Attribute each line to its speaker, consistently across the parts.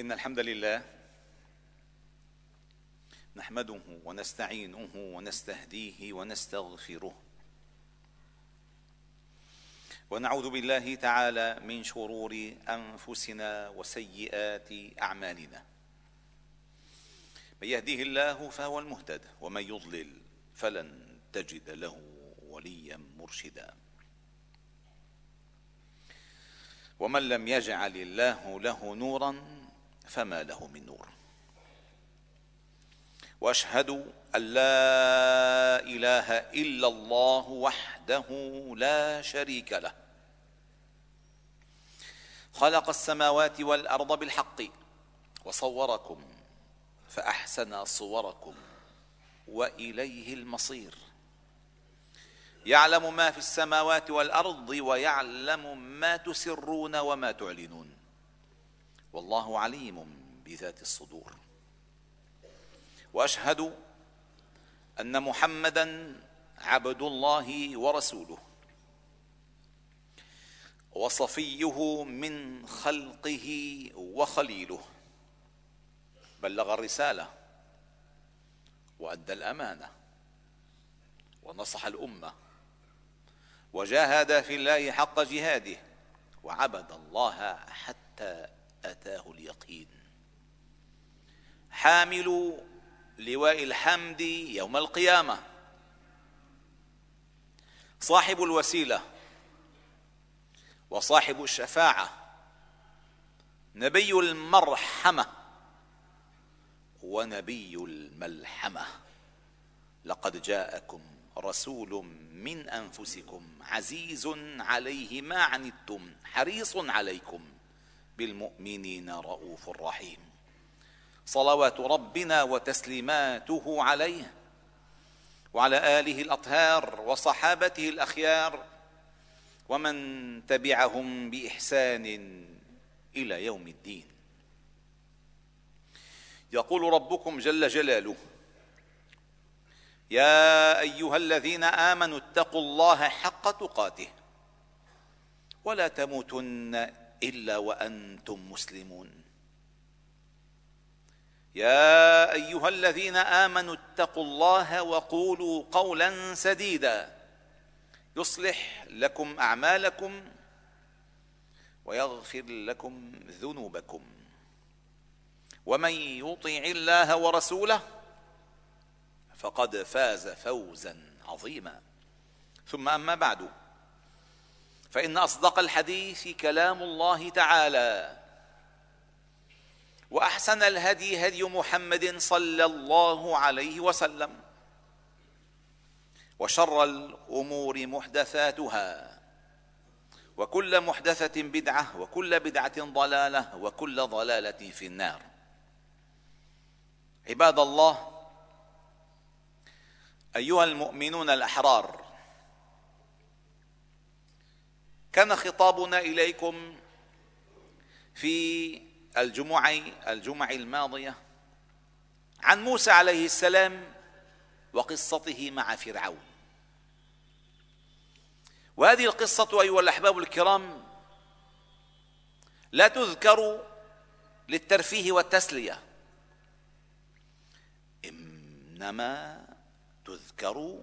Speaker 1: إن الحمد لله نحمده ونستعينه ونستهديه ونستغفره. ونعوذ بالله تعالى من شرور أنفسنا وسيئات أعمالنا. من يهديه الله فهو المهتد ومن يضلل فلن تجد له وليا مرشدا. ومن لم يجعل الله له نورا فما له من نور. وأشهد أن لا إله إلا الله وحده لا شريك له. خلق السماوات والأرض بالحق وصوركم فأحسن صوركم وإليه المصير. يعلم ما في السماوات والأرض ويعلم ما تسرون وما تعلنون. والله عليم بذات الصدور. وأشهد أن محمدا عبد الله ورسوله. وصفيه من خلقه وخليله. بلغ الرسالة وأدى الأمانة ونصح الأمة. وجاهد في الله حق جهاده. وعبد الله حتى أتاه اليقين. حامل لواء الحمد يوم القيامة. صاحب الوسيلة وصاحب الشفاعة. نبي المرحمة ونبي الملحمة. لقد جاءكم رسول من أنفسكم عزيز عليه ما عنتم حريص عليكم. بالمؤمنين رؤوف رحيم. صلوات ربنا وتسليماته عليه وعلى آله الأطهار وصحابته الأخيار ومن تبعهم بإحسان إلى يوم الدين. يقول ربكم جل جلاله يا أيها الذين آمنوا اتقوا الله حق تقاته ولا تموتن إلا وأنتم مسلمون. يا أيها الذين آمنوا اتقوا الله وقولوا قولا سديدا. يصلح لكم أعمالكم ويغفر لكم ذنوبكم. ومن يطع الله ورسوله فقد فاز فوزا عظيما. ثم أما بعد. فإن أصدق الحديث كلام الله تعالى وأحسن الهدي هدي محمد صلى الله عليه وسلم وشر الأمور محدثاتها وكل محدثة بدعة وكل بدعة ضلالة وكل ضلالة في النار. عباد الله أيها المؤمنون الأحرار كان خطابنا إليكم في الجمع الجمع الماضية عن موسى عليه السلام وقصته مع فرعون. وهذه القصة أيها الأحباب الكرام لا تذكر للترفيه والتسلية إنما تذكر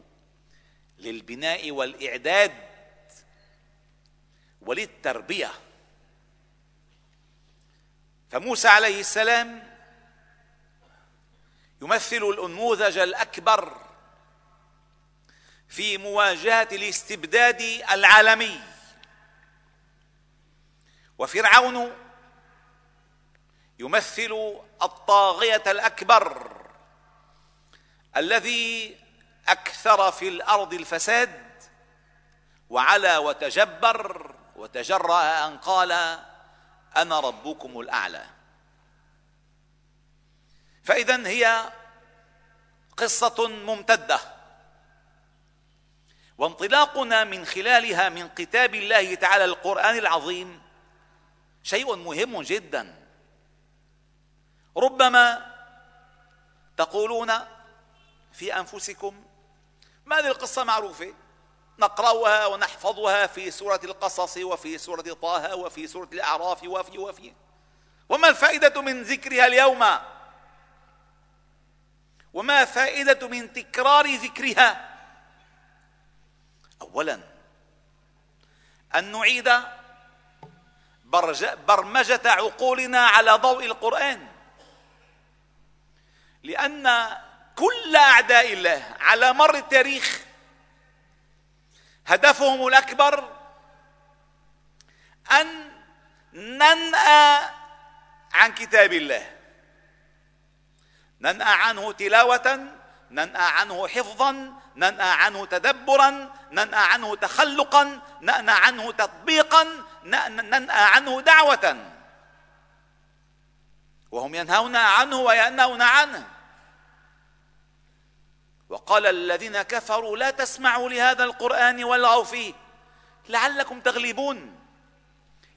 Speaker 1: للبناء والإعداد وللتربيه فموسى عليه السلام يمثل الأنموذج الأكبر في مواجهة الاستبداد العالمي. وفرعون يمثل الطاغية الأكبر الذي أكثر في الأرض الفساد وعلى وتجبر وتجرأ أن قال أنا ربكم الأعلى. فاذا هي قصة ممتدة. وانطلاقنا من خلالها من كتاب الله تعالى القرآن العظيم شيء مهم جدا. ربما تقولون في أنفسكم ما هذه القصة معروفة؟ نقرأها ونحفظها في سورة القصص وفي سورة طه وفي سورة الأعراف وفي وفي. وما الفائدة من ذكرها اليوم؟ وما فائدة من تكرار ذكرها؟ أولا أن نعيد برمجة عقولنا على ضوء القرآن. لأن كل أعداء الله على مر التاريخ هدفهم الأكبر أن ننأى عن كتاب الله. ننأى عنه تلاوة ننأى عنه حفظا ننأى عنه تدبرا ننأى عنه تخلقا ننأى عنه تطبيقا ننأى عنه دعوة. وهم ينهون عنه وينهون عنه. وقال الذين كفروا لا تسمعوا لهذا القرآن والغوا فيه. لعلكم تغلبون.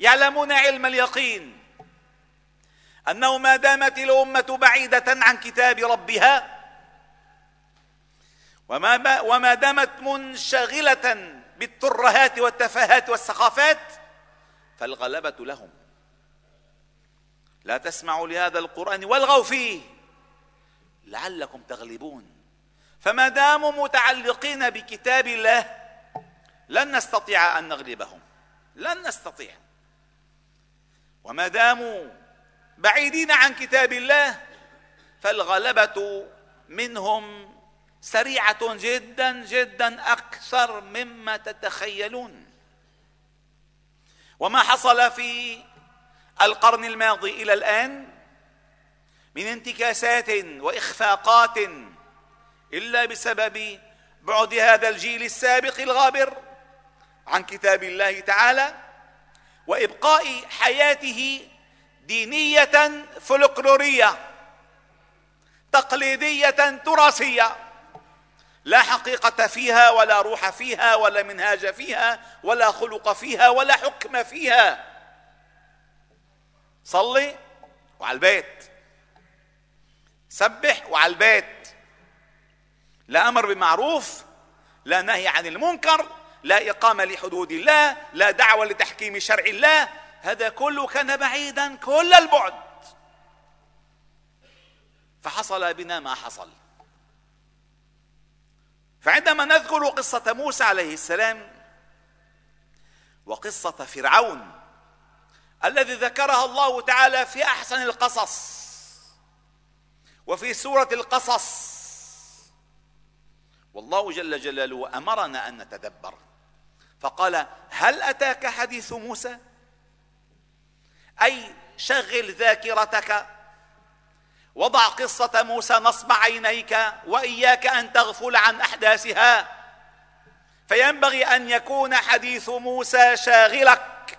Speaker 1: يعلمون علم اليقين. أنه ما دامت الأمة بعيدة عن كتاب ربها وما, وما دامت منشغلة بالترهات والتفاهات والسخافات فالغلبة لهم. لا تسمعوا لهذا القرآن والغوا فيه. لعلكم تغلبون. فما داموا متعلقين بكتاب الله لن نستطيع أن نغلبهم. لن نستطيع. وما داموا بعيدين عن كتاب الله فالغلبة منهم سريعة جدا جدا أكثر مما تتخيلون. وما حصل في القرن الماضي إلى الآن؟ من انتكاسات وإخفاقات إلا بسبب بعد هذا الجيل السابق الغابر عن كتاب الله تعالى وإبقاء حياته دينية فلكلورية تقليدية تراثية لا حقيقة فيها ولا روح فيها ولا منهاج فيها ولا خلق فيها ولا حكم فيها. صلي وعلى البيت. سبح وعلى البيت. لا أمر بمعروف لا نهي عن المنكر لا إقامة لحدود الله لا دعوة لتحكيم شرع الله هذا كله كان بعيدا كل البعد. فحصل بنا ما حصل. فعندما نذكر قصة موسى عليه السلام وقصة فرعون الذي ذكرها الله تعالى في أحسن القصص وفي سورة القصص والله جل جلاله أمرنا أن نتدبر. فقال هل أتاك حديث موسى؟ أي شغل ذاكرتك. وضع قصة موسى نصب عينيك وإياك أن تغفل عن أحداثها. فينبغي أن يكون حديث موسى شاغلك.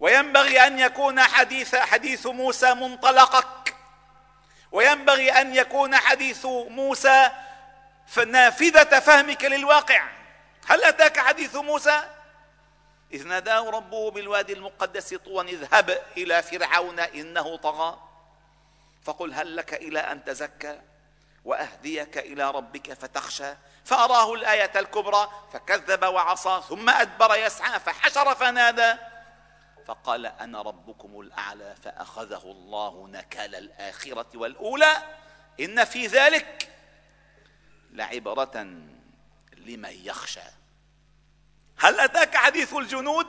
Speaker 1: وينبغي أن يكون حديث حديث موسى منطلقك. وينبغي أن يكون حديث موسى نافذة فهمك للواقع. هل أتاك حديث موسى؟ إذ ناداه ربه بالوادي المقدس طوى اذهب إلى فرعون إنه طغى. فقل هل لك إلى أن تزكى وأهديك إلى ربك فتخشى؟ فأراه الآية الكبرى فكذب وعصى ثم أدبر يسعى فحشر فنادى. فقال أنا ربكم الأعلى فأخذه الله نكال الآخرة والأولى. إن في ذلك لعبرة لمن يخشى. هل أتاك حديث الجنود؟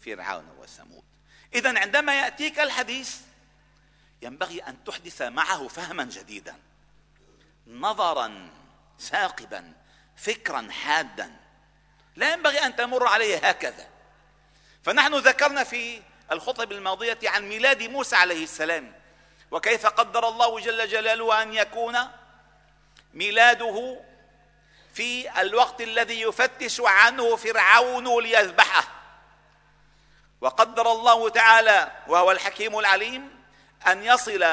Speaker 1: فرعون وثمود. إذا عندما يأتيك الحديث ينبغي أن تحدث معه فهما جديدا. نظرا ثاقبا فكرا حادا. لا ينبغي أن تمر عليه هكذا. فنحن ذكرنا في الخطب الماضية عن ميلاد موسى عليه السلام. وكيف قدر الله جل جلاله أن يكون؟ ميلاده في الوقت الذي يفتش عنه فرعون ليذبحه. وقدر الله تعالى وهو الحكيم العليم أن يصل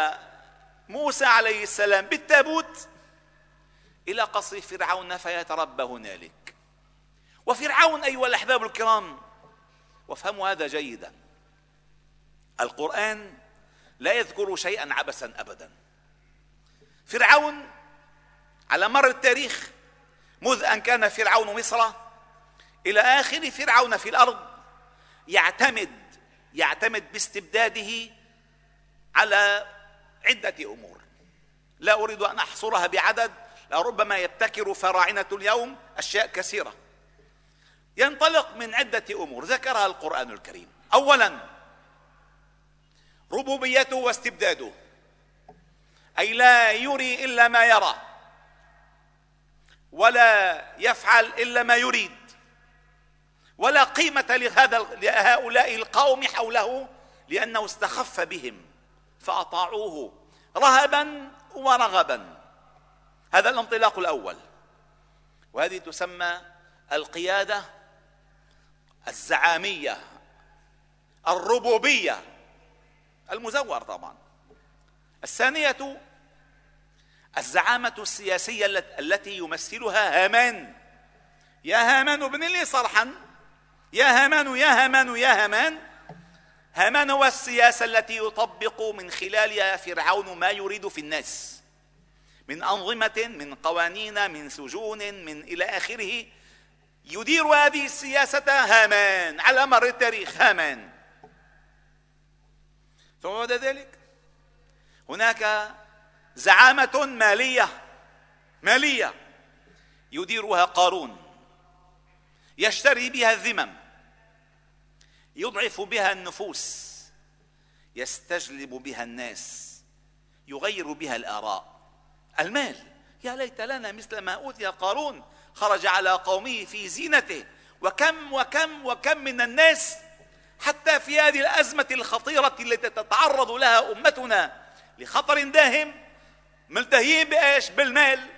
Speaker 1: موسى عليه السلام بالتابوت إلى قصر فرعون فيتربى هنالك وفرعون أيها الأحباب الكرام وافهموا هذا جيدا. القرآن لا يذكر شيئا عبثا ابدا. فرعون على مر التاريخ مذ أن كان فرعون مصر إلى آخر فرعون في الأرض يعتمد يعتمد باستبداده على عدة أمور. لا أريد أن أحصرها بعدد لربما يبتكر فراعنة اليوم أشياء كثيرة. ينطلق من عدة أمور ذكرها القرآن الكريم. أولا ربوبيته واستبداده أي لا يري إلا ما يرى. ولا يفعل إلا ما يريد. ولا قيمة لهذا لهؤلاء القوم حوله لأنه استخف بهم فأطاعوه رهبا ورغبا. هذا الانطلاق الأول. وهذه تسمى القيادة الزعامية الربوبية المزور طبعا. الثانية الزعامة السياسية التي يمثلها هامان. يا هامان ابن لي صرحا. يا هامان يا هامان يا هامان. هامان هو السياسة التي يطبق من خلالها فرعون ما يريد في الناس. من أنظمة من قوانين من سجون من إلى آخره. يدير هذه السياسة هامان على مر التاريخ هامان. ثم بعد ذلك؟ هناك زعامة مالية مالية. يديرها قارون. يشتري بها الذمم. يضعف بها النفوس. يستجلب بها الناس. يغير بها الآراء. المال. يا ليت لنا مثل ما أوتي قارون. خرج على قومه في زينته. وكم وكم وكم من الناس حتى في هذه الأزمة الخطيرة التي تتعرض لها أمتنا لخطر داهم ملتهيين بإيش؟ بالمال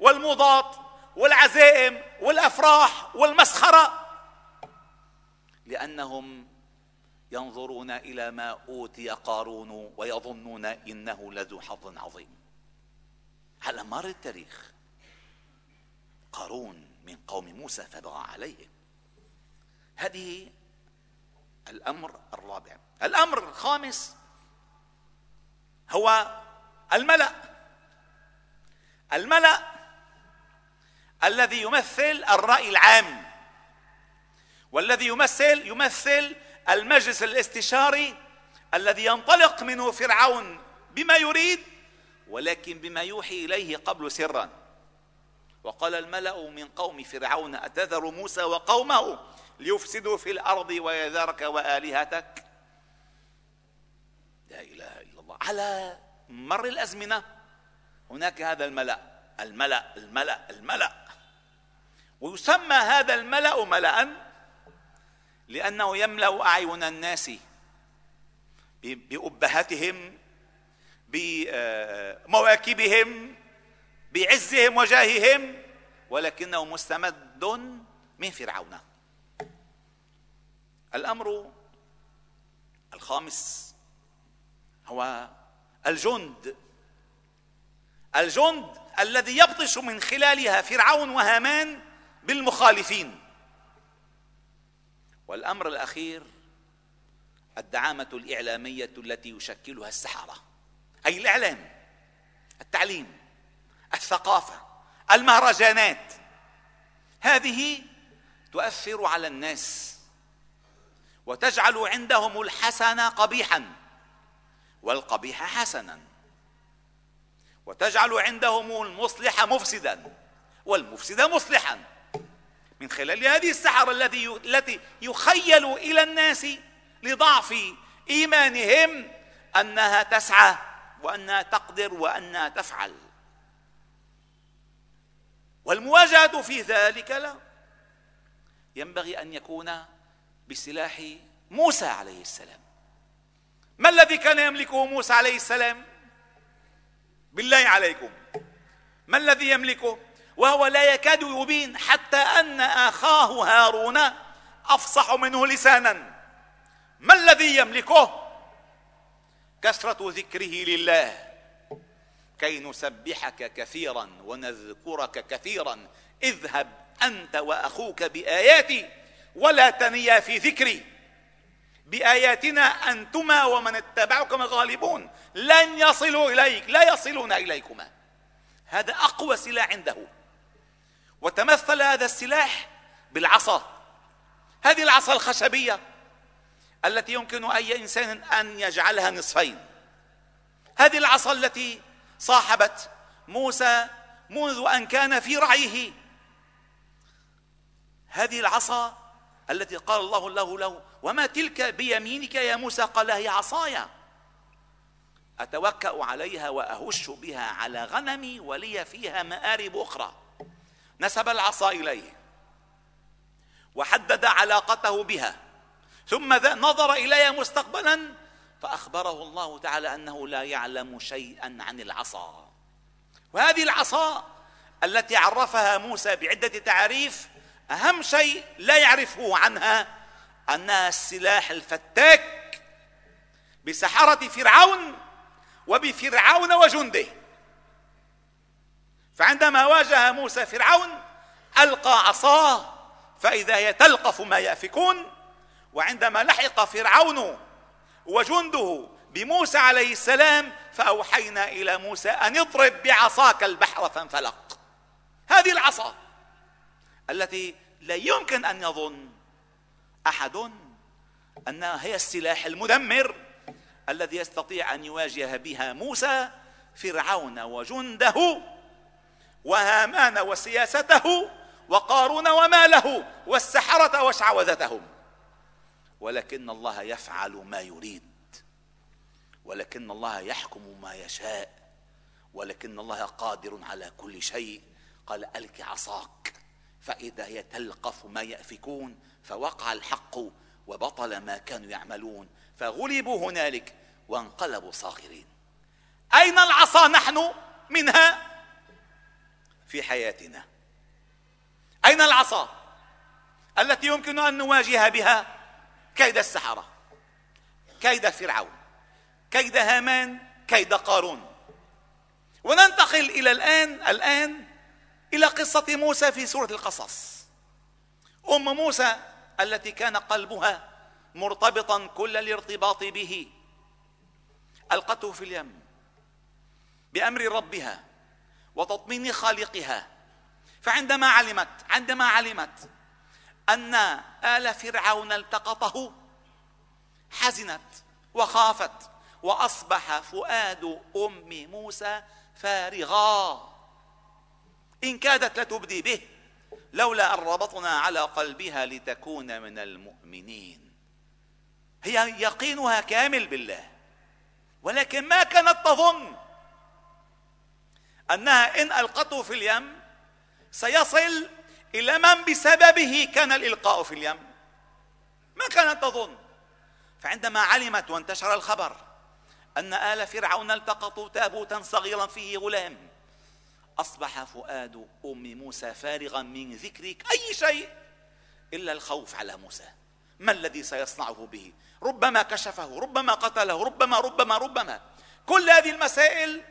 Speaker 1: والموضات والعزائم والأفراح والمسخرة. لأنهم ينظرون إلى ما أوتي قارون ويظنون إنه لذو حظ عظيم. على مر التاريخ قارون من قوم موسى فبغى عليهم هذه الأمر الرابع. الأمر الخامس هو الملأ. الملأ الذي يمثل الرأي العام والذي يمثل يمثل المجلس الاستشاري الذي ينطلق منه فرعون بما يريد ولكن بما يوحي إليه قبل سرا. وقال الملأ من قوم فرعون أتذر موسى وقومه ليفسدوا في الأرض ويذرك وآلهتك؟ لا إله إلا الله. على مر الأزمنة هناك هذا الملأ الملأ الملأ الملأ. ويسمى هذا الملأ ملا لأنه يملأ أعين الناس بابهتهم بمواكبهم بعزهم وجاههم ولكنه مستمد من فرعون. الأمر الخامس هو الجند. الجند الذي يبطش من خلالها فرعون وهامان بالمخالفين. والأمر الأخير الدعامة الإعلامية التي يشكلها السحرة أي الإعلام التعليم الثقافة المهرجانات. هذه تؤثر على الناس وتجعل عندهم الحسن قبيحا والقبيح حسنا. وتجعل عندهم المصلح مفسدا والمفسد مصلحا. من خلال هذه السحرة التي التي يخيل إلى الناس لضعف إيمانهم أنها تسعى وأنها تقدر وأنها تفعل. والمواجهة في ذلك لا ينبغي أن يكون بسلاح موسى عليه السلام. ما الذي كان يملكه موسى عليه السلام؟ بالله عليكم. ما الذي يملكه؟ وهو لا يكاد يبين حتى أن أخاه هارون أفصح منه لسانا. ما الذي يملكه؟ كثرة ذكره لله. كي نسبحك كثيرا ونذكرك كثيرا. اذهب أنت وأخوك بآياتي ولا تنيا في ذكري. بآياتنا أنتما ومن اتبعكم الغالبون لن يصلوا إليك لا يصلون إليكما. هذا أقوى سلاح عنده. وتمثل هذا السلاح بالعصا. هذه العصا الخشبية التي يمكن أي إنسان أن يجعلها نصفين. هذه العصا التي صاحبت موسى منذ أن كان في رعيه. هذه العصا التي قال الله له له وما تلك بيمينك يا موسى؟ قال هي عصاي. أتوكأ عليها وأهش بها على غنمي ولي فيها مآرب أخرى. نسب العصا إليه وحدد علاقته بها. ثم نظر إلي مستقبلا فأخبره الله تعالى أنه لا يعلم شيئا عن العصا. وهذه العصا التي عرفها موسى بعدة تعاريف أهم شيء لا يعرفه عنها أنها السلاح الفتاك بسحرة فرعون وبفرعون وجنده. فعندما واجه موسى فرعون ألقى عصاه فإذا هي تلقف ما يأفكون وعندما لحق فرعون وجنده بموسى عليه السلام فأوحينا إلى موسى أن اضرب بعصاك البحر فانفلق. هذه العصا التي لا يمكن أن يظن أحد انها هي السلاح المدمر الذي يستطيع أن يواجه بها موسى فرعون وجنده وهامان وسياسته وقارون وماله والسحرة وشعوذتهم. ولكن الله يفعل ما يريد. ولكن الله يحكم ما يشاء. ولكن الله قادر على كل شيء. قال ألك عصاك. فإذا هي تلقف ما يأفكون فوقع الحق وبطل ما كانوا يعملون فغلبوا هنالك وانقلبوا صاغرين. أين العصا نحن منها؟ في حياتنا. أين العصا التي يمكن أن نواجه بها؟ كيد السحرة كيد فرعون كيد هامان كيد قارون. وننتقل إلى الآن الآن إلى قصة موسى في سورة القصص. أم موسى التي كان قلبها مرتبطا كل الارتباط به. ألقته في اليم بأمر ربها وتطمين خالقها. فعندما علمت عندما علمت أن آل فرعون التقطه حزنت وخافت وأصبح فؤاد أم موسى فارغا. إن كادت لتبدي به لولا أن ربطنا على قلبها لتكون من المؤمنين. هي يقينها كامل بالله ولكن ما كانت تظن أنها إن ألقته في اليم سيصل إلى من بسببه كان الإلقاء في اليم. ما كانت تظن. فعندما علمت وانتشر الخبر أن آل فرعون التقطوا تابوتا صغيرا فيه غلام أصبح فؤاد أم موسى فارغا من ذكرك أي شيء إلا الخوف على موسى. ما الذي سيصنعه به؟ ربما كشفه ربما قتله ربما ربما ربما. كل هذه المسائل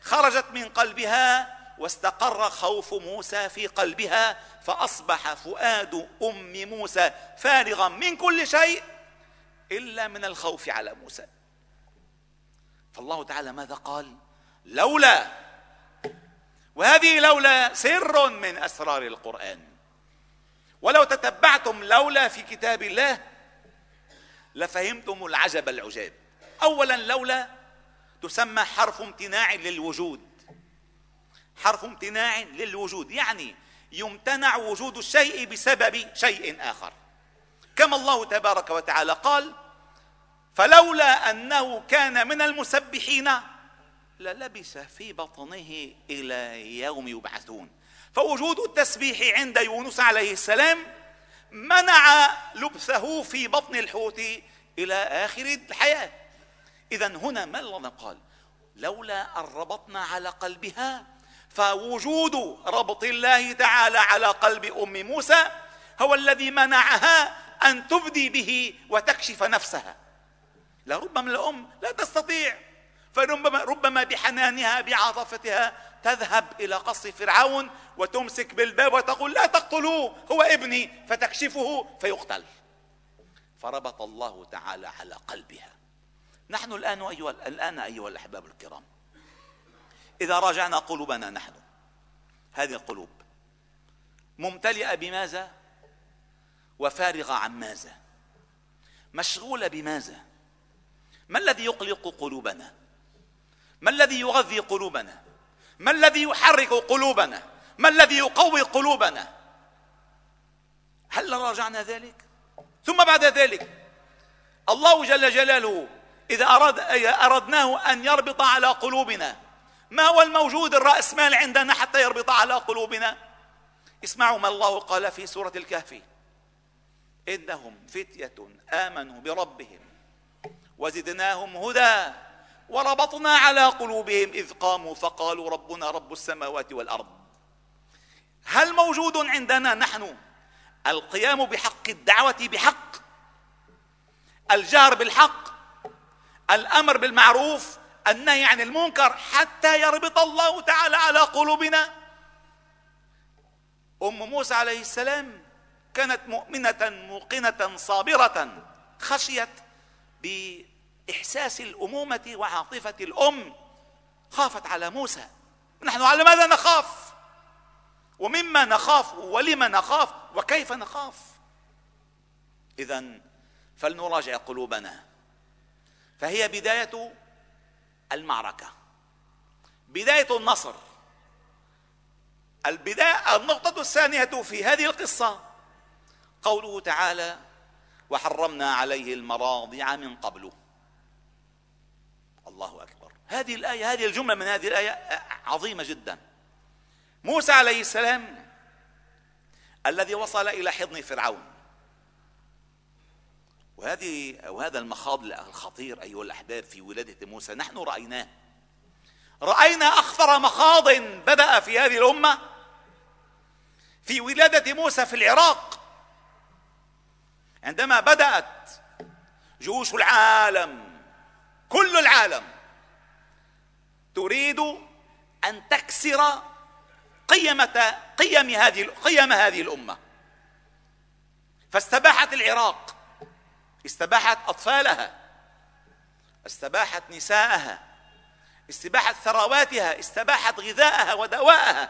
Speaker 1: خرجت من قلبها واستقر خوف موسى في قلبها فأصبح فؤاد أم موسى فارغا من كل شيء إلا من الخوف على موسى. فالله تعالى ماذا قال؟ لولا وهذه لولا سر من أسرار القرآن. ولو تتبعتم لولا في كتاب الله لفهمتم العجب العجاب. اولا لولا تسمى حرف امتناع للوجود. حرف امتناع للوجود يعني يمتنع وجود الشيء بسبب شيء آخر. كما الله تبارك وتعالى قال فلولا أنه كان من المسبحين للبس في بطنه إلى يوم يبعثون. فوجود التسبيح عند يونس عليه السلام منع لبسه في بطن الحوت إلى آخر الحياة. اذا هنا ما الله قال؟ لولا أن ربطنا على قلبها فوجود ربط الله تعالى على قلب أم موسى هو الذي منعها أن تبدي به وتكشف نفسها. لربما الأم لا تستطيع فربما ربما بحنانها بعاطفتها تذهب إلى قصر فرعون وتمسك بالباب وتقول لا تقتلوه هو ابني فتكشفه فيقتل. فربط الله تعالى على قلبها. نحن الآن أيها الآن أيها الأحباب الكرام إذا راجعنا قلوبنا نحن هذه القلوب ممتلئة بماذا؟ وفارغة عن ماذا؟ مشغولة بماذا؟ ما الذي يقلق قلوبنا؟ ما الذي يغذي قلوبنا؟ ما الذي يحرك قلوبنا؟ ما الذي يقوي قلوبنا؟ هل راجعنا ذلك؟ ثم بعد ذلك الله جل جلاله إذا أراد أردناه أن يربط على قلوبنا ما هو الموجود الرأس مال عندنا حتى يربط على قلوبنا؟ اسمعوا ما الله قال في سورة الكهف. إنهم فتية آمنوا بربهم وزدناهم هدى. وربطنا على قلوبهم إذ قاموا فقالوا ربنا رب السماوات والأرض. هل موجود عندنا نحن القيام بحق الدعوة بحق الجهر بالحق الأمر بالمعروف النهي عن المنكر حتى يربط الله تعالى على قلوبنا؟ أم موسى عليه السلام كانت مؤمنة موقنة صابرة خشيت بإحساس الأمومة وعاطفة الأم خافت على موسى. نحن على ماذا نخاف؟ ومما نخاف ولم نخاف وكيف نخاف؟ إذا فلنراجع قلوبنا. فهي بداية المعركة. بداية النصر. البداية النقطة الثانية في هذه القصة. قوله تعالى وحرمنا عليه المراضع من قبل الله أكبر. هذه الآية هذه الجملة من هذه الآية عظيمة جدا. موسى عليه السلام الذي وصل إلى حضن فرعون. وهذه وهذا المخاض الخطير أيها الأحباب في ولادة موسى نحن رأيناه. رأينا أخطر مخاض بدأ في هذه الأمة في ولادة موسى في العراق. عندما بدأت جيوش العالم كل العالم تريد أن تكسر قيمة قيم هذه قيم هذه الأمة. فاستباحت العراق استباحت أطفالها استباحت نساءها استباحت ثرواتها استباحت غذاءها ودواءها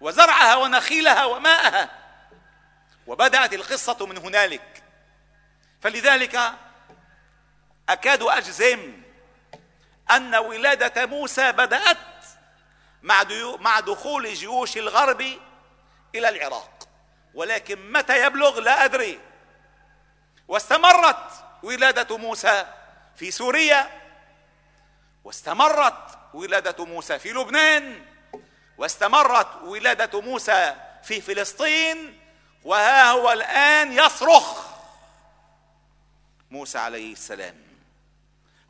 Speaker 1: وزرعها ونخيلها وماءها. وبدأت القصة من هنالك. فلذلك أكاد أجزم أن ولادة موسى بدأت مع دخول جيوش الغرب إلى العراق. ولكن متى يبلغ لا أدري. واستمرت ولادة موسى في سوريا. واستمرت ولادة موسى في لبنان. واستمرت ولادة موسى في فلسطين. وها هو الآن يصرخ موسى عليه السلام.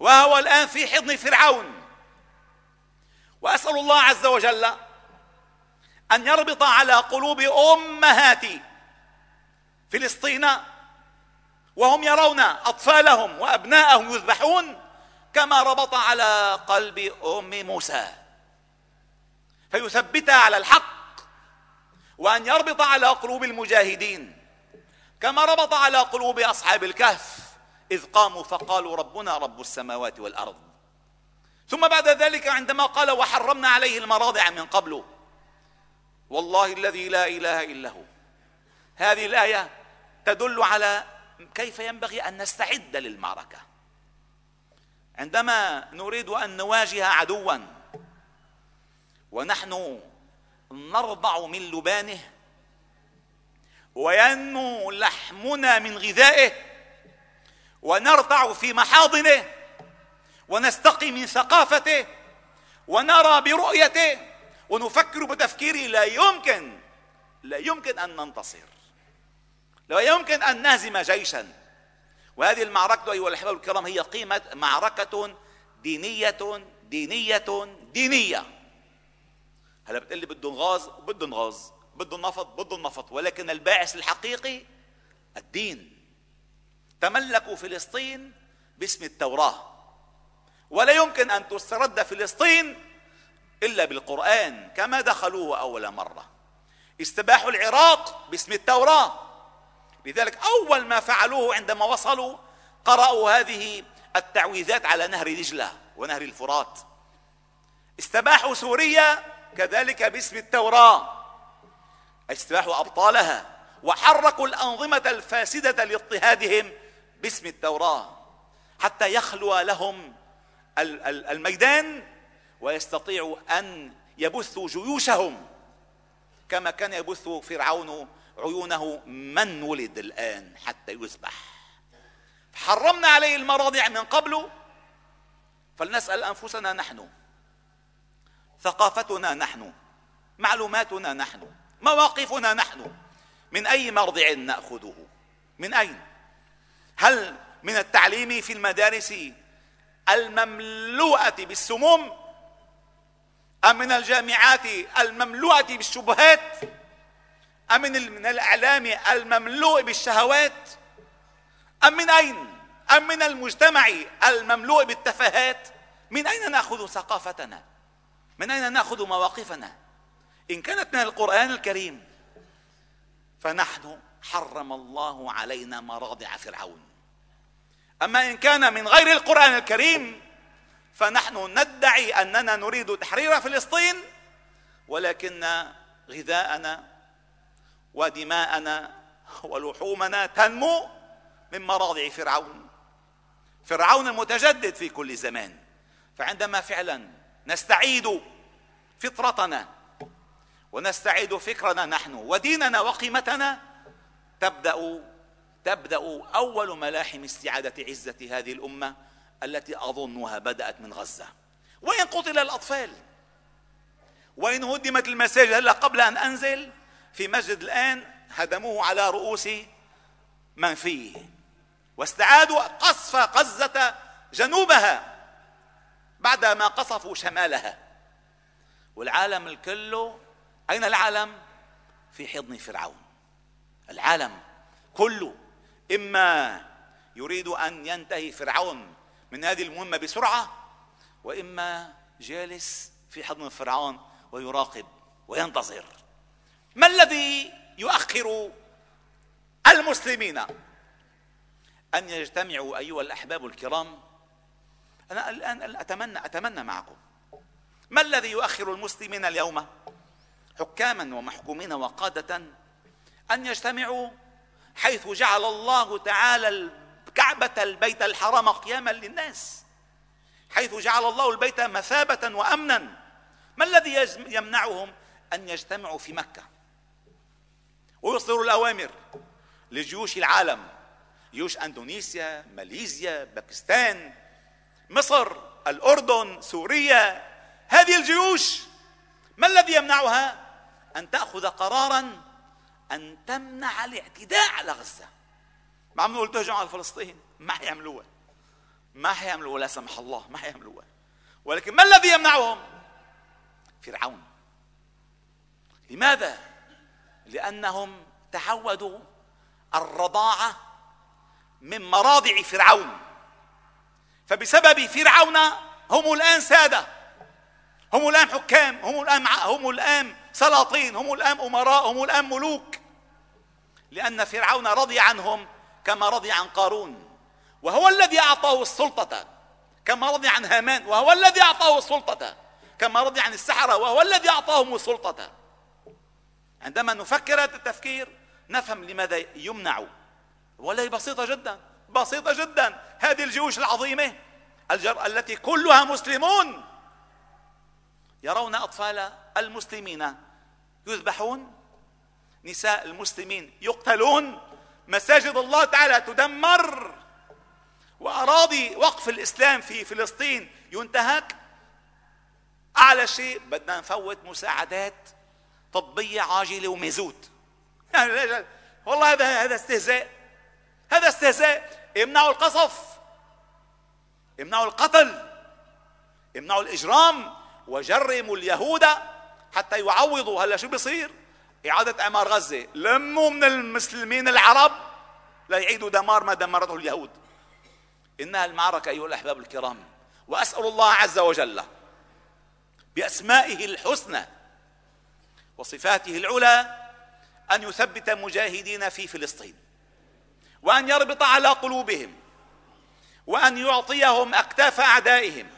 Speaker 1: وهو الآن في حضن فرعون. وأسأل الله عز وجل أن يربط على قلوب أمهات فلسطين وهم يرون أطفالهم وأبناءهم يذبحون كما ربط على قلب أم موسى. فيثبتها على الحق وأن يربط على قلوب المجاهدين كما ربط على قلوب أصحاب الكهف. إذ قاموا فقالوا ربنا رب السماوات والأرض. ثم بعد ذلك عندما قال وحرمنا عليه المراضع من قبل والله الذي لا إله إلا هو. هذه الآية تدل على كيف ينبغي أن نستعد للمعركة. عندما نريد أن نواجه عدوا ونحن نرضع من لبانه وينمو لحمنا من غذائه ونرتع في محاضنه ونستقي من ثقافته ونرى برؤيته ونفكر بتفكيره لا يمكن لا يمكن أن ننتصر. لا يمكن أن نهزم جيشا. وهذه المعركة أيها الأحباب الكرام هي قيمة معركة دينية دينية دينية. هلا بتقول لي بده نغاز بده نغاز بده النفط بده النفط ولكن الباعث الحقيقي الدين. تملكوا فلسطين باسم التوراة. ولا يمكن أن تسترد فلسطين إلا بالقرآن كما دخلوه أول مرة. استباحوا العراق باسم التوراة. لذلك أول ما فعلوه عندما وصلوا قرأوا هذه التعويذات على نهر دجله ونهر الفرات. استباحوا سوريا كذلك باسم التوراة. استباحوا أبطالها وحركوا الأنظمة الفاسدة لاضطهادهم باسم التوراة حتى يخلو لهم الميدان ويستطيعوا أن يبثوا جيوشهم كما كان يبث فرعون عيونه من ولد الآن حتى يذبح. حرمنا عليه المراضع من قبل فلنسأل أنفسنا نحن ثقافتنا نحن معلوماتنا نحن مواقفنا نحن من أي مرضع نأخذه؟ من أين؟ هل من التعليم في المدارس المملوءة بالسموم؟ أم من الجامعات المملوءة بالشبهات؟ أم من الإعلام المملوء بالشهوات؟ أم من أين؟ أم من المجتمع المملوء بالتفاهات؟ من أين نأخذ ثقافتنا؟ من أين نأخذ مواقفنا؟ إن كانت من القرآن الكريم فنحن حرم الله علينا مراضع فرعون. أما إن كان من غير القرآن الكريم فنحن ندعي أننا نريد تحرير فلسطين ولكن غذاءنا ودماءنا ولحومنا تنمو من مراضع فرعون. فرعون المتجدد في كل زمان. فعندما فعلا نستعيد فطرتنا ونستعيد فكرنا نحن وديننا وقيمتنا تبدأ تبدأ أول ملاحم استعادة عزة هذه الأمة التي أظنها بدأت من غزة. وإن قتل الأطفال وإن هدمت المساجد. هلا قبل أن أنزل في مسجد الآن هدموه على رؤوس من فيه. واستعادوا قصف غزة جنوبها بعدما قصفوا شمالها. والعالم الكل أين العالم؟ في حضن فرعون. العالم كله إما يريد أن ينتهي فرعون من هذه المهمة بسرعة وإما جالس في حضن فرعون ويراقب وينتظر. ما الذي يؤخر المسلمين؟ أن يجتمعوا أيها الأحباب الكرام. أنا الآن أتمنى أتمنى معكم. ما الذي يؤخر المسلمين اليوم؟ حكاما ومحكومين وقادة أن يجتمعوا حيث جعل الله تعالى الكعبة البيت الحرام قياما للناس. حيث جعل الله البيت مثابة وأمنا. ما الذي يمنعهم؟ أن يجتمعوا في مكة. ويصدروا الأوامر لجيوش العالم. جيوش أندونيسيا ماليزيا باكستان مصر الأردن سوريا. هذه الجيوش ما الذي يمنعها؟ أن تأخذ قرارا أن تمنع الاعتداء على غزة. ما عم نقول تهجم على فلسطين ما حيعملوها ما حيعملوها لا سمح الله ما حيعملوها ولكن ما الذي يمنعهم؟ فرعون. لماذا؟ لأنهم تعودوا الرضاعة من مراضع فرعون. فبسبب فرعون هم الآن سادة. هم الآن حكام هم الآن هم الآن سلاطين هم الآن أمراء هم الآن ملوك. لأن فرعون رضي عنهم كما رضي عن قارون وهو الذي أعطاه السلطة كما رضي عن هامان وهو الذي أعطاه السلطة كما رضي عن السحرة وهو الذي أعطاهم السلطة. عندما نفكر هذا التفكير نفهم لماذا يمنع. والله بسيطة جدا بسيطة جدا. هذه الجيوش العظيمة التي كلها مسلمون يرون أطفال المسلمين يذبحون نساء المسلمين يقتلون مساجد الله تعالى تدمر. وأراضي وقف الإسلام في فلسطين ينتهك. أعلى شيء بدنا نفوت مساعدات طبية عاجلة وميزوت. يعني والله هذا هذا استهزاء. هذا استهزاء. امنعوا القصف. امنعوا القتل. امنعوا الإجرام. وجرموا اليهود حتى يعوضوا. هلا شو بيصير؟ إعادة إعمار غزة. لموا من المسلمين العرب ليعيدوا دمار ما دمرته اليهود. إنها المعركة أيها الأحباب الكرام. وأسأل الله عز وجل بأسمائه الحسنى وصفاته العلى أن يثبت مجاهدين في فلسطين. وأن يربط على قلوبهم. وأن يعطيهم أكتاف أعدائهم.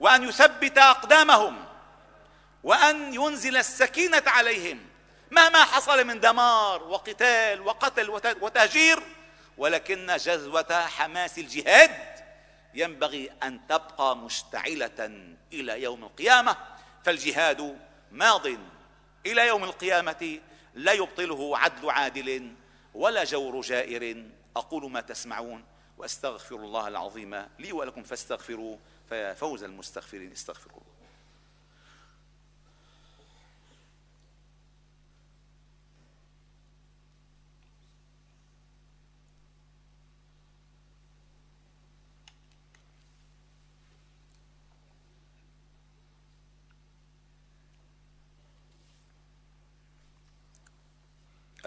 Speaker 1: وأن يثبت أقدامهم. وأن ينزل السكينة عليهم. مهما حصل من دمار وقتال وقتل وتهجير ولكن جذوة حماس الجهاد ينبغي أن تبقى مشتعلة إلى يوم القيامة. فالجهاد ماض إلى يوم القيامة لا يبطله عدل عادل ولا جور جائر. أقول ما تسمعون وأستغفر الله العظيم لي ولكم فاستغفروا فيا فوز المستغفرين استغفروا الله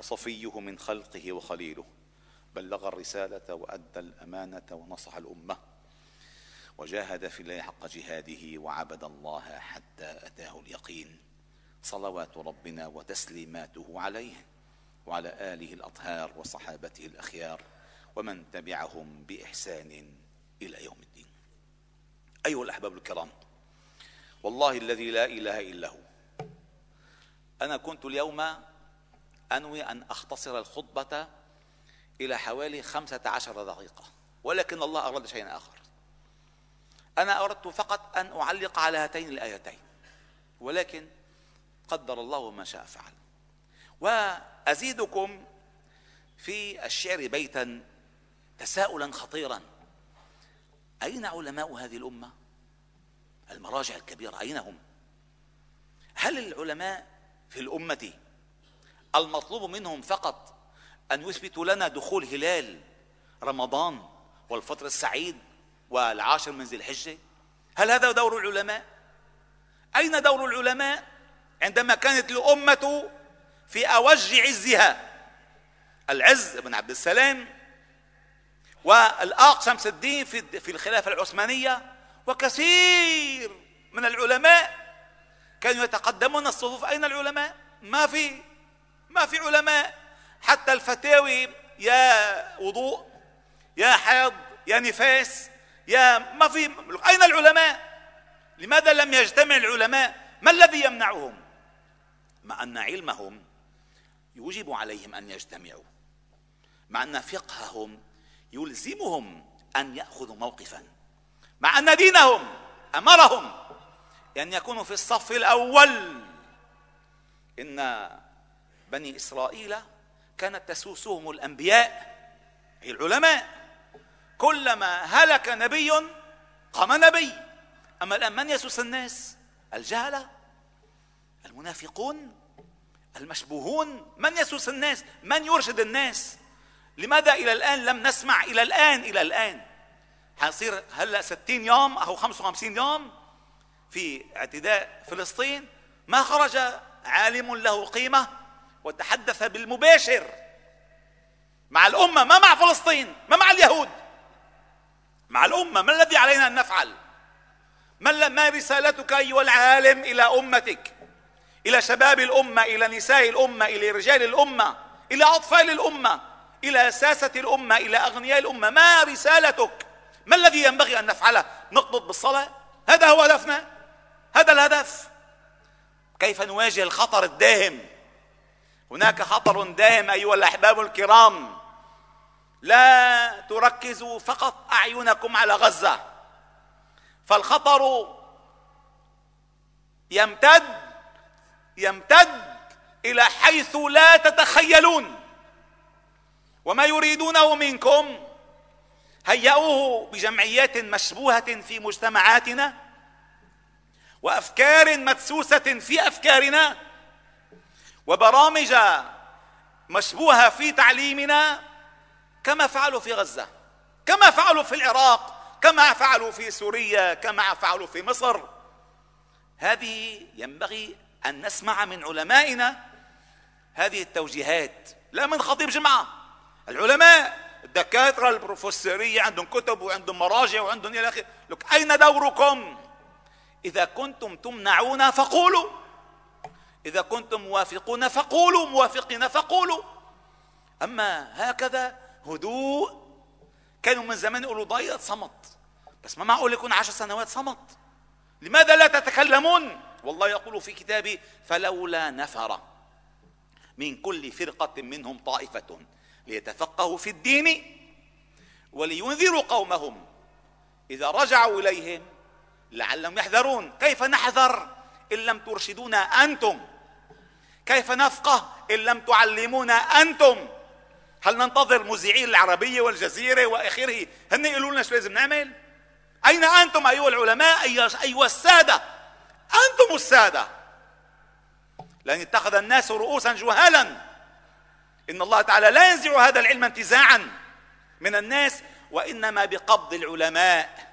Speaker 1: وصفيه من خلقه وخليله. بلغ الرسالة وأدى الأمانة ونصح الأمة. وجاهد في الله حق جهاده وعبد الله حتى أتاه اليقين. صلوات ربنا وتسليماته عليه وعلى آله الأطهار وصحابته الأخيار ومن تبعهم بإحسان إلى يوم الدين. أيها الأحباب الكرام والله الذي لا إله إلا هو. أنا كنت اليوم أنوي أن أختصر الخطبة إلى حوالي خمسة عشر دقيقة ولكن الله أراد شيئا آخر. أنا أردت فقط أن أعلق على هاتين الآيتين ولكن قدر الله ما شاء فعل. وأزيدكم في الشعر بيتا تساؤلا خطيرا. أين علماء هذه الأمة؟ المراجع الكبيرة أين هم؟ هل العلماء في الأمة المطلوب منهم فقط أن يثبتوا لنا دخول هلال رمضان والفطر السعيد والعاشر من ذي الحجة. هل هذا دور العلماء؟ أين دور العلماء عندما كانت الأمة في أوج عزها؟ العز بن عبد السلام والآق شمس الدين في في الخلافة العثمانية. وكثير من العلماء كانوا يتقدمون الصفوف. أين العلماء؟ ما في. ما في علماء حتى الفتاوي يا وضوء يا حيض يا نفاس يا ما في أين العلماء؟ لماذا لم يجتمع العلماء؟ ما الذي يمنعهم؟ مع أن علمهم يوجب عليهم أن يجتمعوا. مع أن فقههم يلزمهم أن يأخذوا موقفا. مع أن دينهم أمرهم أن يكونوا في الصف الأول. إن بني إسرائيل كانت تسوسهم الأنبياء هي العلماء. كلما هلك نبي قام نبي. أما الآن من يسوس الناس؟ الجهلة المنافقون المشبوهون. من يسوس الناس؟ من يرشد الناس؟ لماذا إلى الآن لم نسمع إلى الآن إلى الآن؟ حيصير هلأ 60 يوم أو 55 يوم في اعتداء فلسطين ما خرج عالم له قيمة. وتحدث بالمباشر مع الأمة ما مع فلسطين ما مع اليهود. مع الأمة ما الذي علينا أن نفعل؟ ما, ما رسالتك أيها العالم إلى أمتك؟ إلى شباب الأمة إلى نساء الأمة إلى رجال الأمة إلى أطفال الأمة إلى ساسة الأمة إلى أغنياء الأمة. ما رسالتك؟ ما الذي ينبغي أن نفعله؟ نقنط بالصلاة؟ هذا هو هدفنا؟ هذا الهدف. كيف نواجه الخطر الداهم؟ هناك خطر دائم أيها الأحباب الكرام. لا تركزوا فقط أعينكم على غزة. فالخطر يمتد يمتد إلى حيث لا تتخيلون. وما يريدونه منكم هيئوه بجمعيات مشبوهة في مجتمعاتنا وأفكار مدسوسة في أفكارنا. وبرامج مشبوهة في تعليمنا كما فعلوا في غزة كما فعلوا في العراق كما فعلوا في سوريا كما فعلوا في مصر. هذه ينبغي أن نسمع من علمائنا هذه التوجيهات. لا من خطيب جمعة. العلماء الدكاترة البروفيسورية عندهم كتب وعندهم مراجع وعندهم إلى آخره. لك أين دوركم؟ إذا كنتم تمنعون فقولوا. إذا كنتم موافقون فقولوا موافقين فقولوا. أما هكذا هدوء كانوا من زمان يقولوا ضيط صمت. بس ما معقول يكون عشر سنوات صمت؟ لماذا لا تتكلمون؟ والله يقول في كتابه فلولا نفر. من كل فرقة منهم طائفة ليتفقهوا في الدين ولينذروا قومهم. إذا رجعوا إليهم لعلهم يحذرون. كيف نحذر؟ إن لم ترشدونا أنتم. كيف نفقه إن لم تعلمونا أنتم؟ هل ننتظر مذيعين العربية والجزيرة وآخره؟ هن يقولوا لنا شو لازم نعمل؟ أين أنتم أيها العلماء أيها السادة؟ أنتم السادة. لأن اتخذ الناس رؤوسا جهالا. إن الله تعالى لا ينزع هذا العلم انتزاعا من الناس وإنما بقبض العلماء.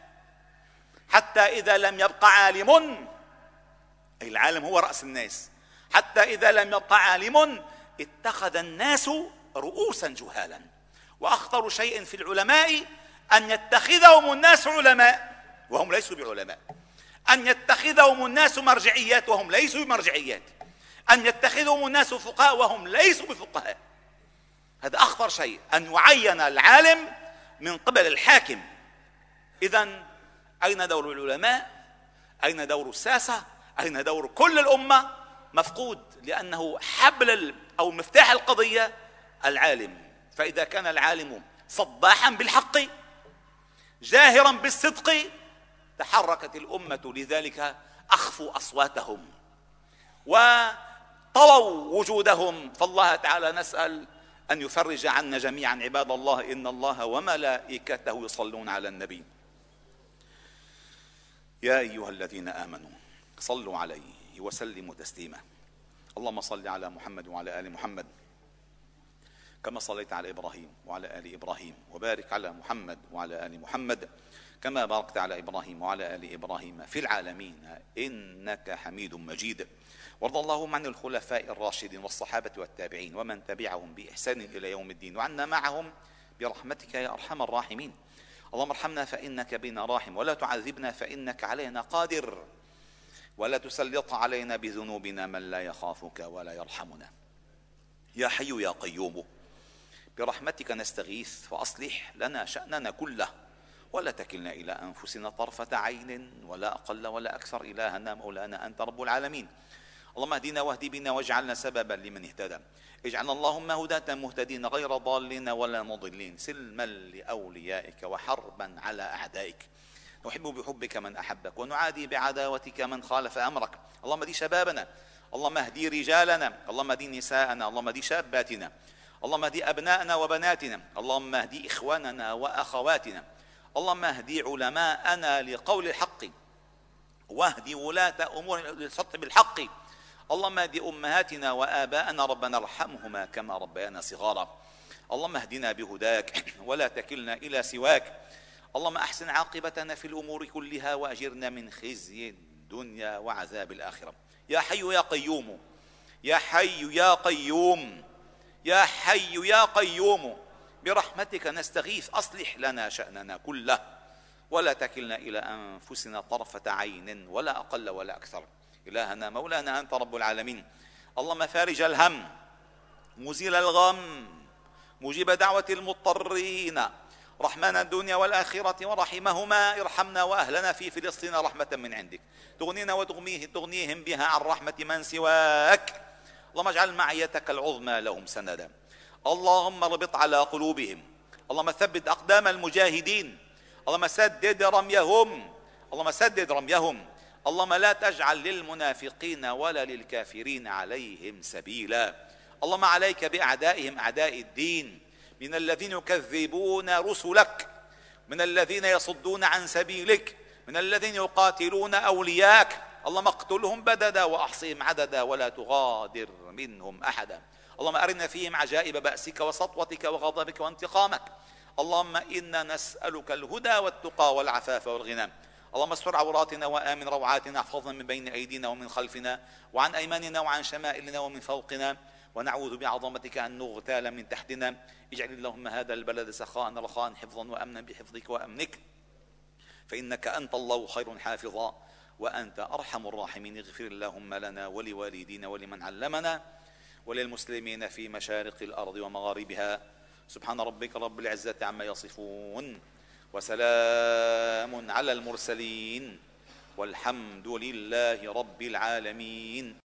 Speaker 1: حتى إذا لم يبق عالم أي العالم هو رأس الناس. حتى إذا لم يبق عالم اتخذ الناس رؤوسا جهالا. وأخطر شيء في العلماء أن يتخذهم الناس علماء. وهم ليسوا بعلماء. أن يتخذهم الناس مرجعيات وهم ليسوا بمرجعيات أن يتخذهم الناس فقهاء وهم ليسوا بفقهاء. هذا أخطر شيء. أن يعين العالم من قبل الحاكم. إذا أين دور العلماء؟ أين دور الساسة؟ أين دور كل الأمة؟ مفقود لأنه حبل أو مفتاح القضية العالم. فإذا كان العالم صباحا بالحق جاهرا بالصدق تحركت الأمة لذلك أخفوا أصواتهم وطووا وجودهم. فالله تعالى نسأل أن يفرج عنا جميعا عباد الله إن الله وملائكته يصلون على النبي. يا أيها الذين آمنوا صلوا عليه وسلموا تسليما اللهم صل على محمد وعلى آل محمد. كما صليت على إبراهيم وعلى آل إبراهيم وبارك على محمد وعلى آل محمد. كما باركت على إبراهيم وعلى آل إبراهيم في العالمين. إنك حميد مجيد. وارض اللهم عن الخلفاء الراشدين والصحابة والتابعين ومن تبعهم بإحسان إلى يوم الدين وعنا معهم برحمتك يا أرحم الراحمين. اللهم ارحمنا فإنك بنا راحم ولا تعذبنا فإنك علينا قادر. ولا تسلط علينا بذنوبنا من لا يخافك ولا يرحمنا. يا حي يا قيوم برحمتك نستغيث فأصلح لنا شأننا كله ولا تكلنا إلى أنفسنا طرفة عين ولا أقل ولا أكثر. إلهنا مولانا أنت رب العالمين. اللهم اهدنا واهد بنا واجعلنا سببا لمن اهتدى. اجعلنا اللهم هداة مهتدين غير ضالين ولا مضلين سلما لأوليائك وحربا على أعدائك. نحب بحبك من أحبك ونعادي بعداوتك من خالف أمرك. اللهم دي شبابنا اللهم اهدي رجالنا اللهم اهدي نساءنا اللهم اهدي شاباتنا اللهم اهدي أبناءنا وبناتنا اللهم اهدي إخواننا وأخواتنا اللهم اهدي علماءنا لقول الحق واهدي ولاة أمور للصدق بالحق. اللهم اهدي أمهاتنا وآباءنا ربنا ارحمهما كما ربيانا صغارا. اللهم اهدنا بهداك ولا تكلنا إلى سواك. اللهم أحسن عاقبتنا في الأمور كلها وأجرنا من خزي الدنيا وعذاب الآخرة. يا حي يا قيوم يا حي يا قيوم يا حي يا قيوم برحمتك نستغيث أصلح لنا شأننا كله ولا تكلنا إلى أنفسنا طرفة عين ولا أقل ولا أكثر. إلهنا مولانا أنت رب العالمين. اللهم فارج الهم مزيل الغم مجيب دعوة المضطرين. رحمن الدنيا والآخرة ورحمهما ارحمنا وأهلنا في فلسطين رحمة من عندك. تغنينا وتغنيه تغنيهم بها عن رحمة من سواك. اللهم اجعل معيتك العظمى لهم سندا. اللهم اربط على قلوبهم. اللهم ثبت أقدام المجاهدين. اللهم سدد رميهم. اللهم سدد رميهم. اللهم لا تجعل للمنافقين ولا للكافرين عليهم سبيلا. اللهم عليك بأعدائهم أعداء الدين. من الذين يكذبون رسلك من الذين يصدون عن سبيلك من الذين يقاتلون أولياك. اللهم اقتلهم بددا وأحصهم عددا ولا تغادر منهم أحدا. اللهم أرنا فيهم عجائب بأسك وسطوتك وغضبك وانتقامك. اللهم إنا نسألك الهدى والتقى والعفاف والغنى. اللهم استر عوراتنا وآمن روعاتنا احفظنا من بين أيدينا ومن خلفنا وعن أيماننا وعن شمائلنا ومن فوقنا. ونعوذ بعظمتك أن نغتال من تحتنا. اجعل اللهم هذا البلد سخاء رخاء حفظا وأمنا بحفظك وأمنك. فإنك أنت الله خير حافظا وأنت أرحم الراحمين. اغفر اللهم لنا ولوالدينا ولمن علمنا وللمسلمين في مشارق الأرض ومغاربها. سبحان ربك رب العزة عما يصفون وسلام على المرسلين. والحمد لله رب العالمين.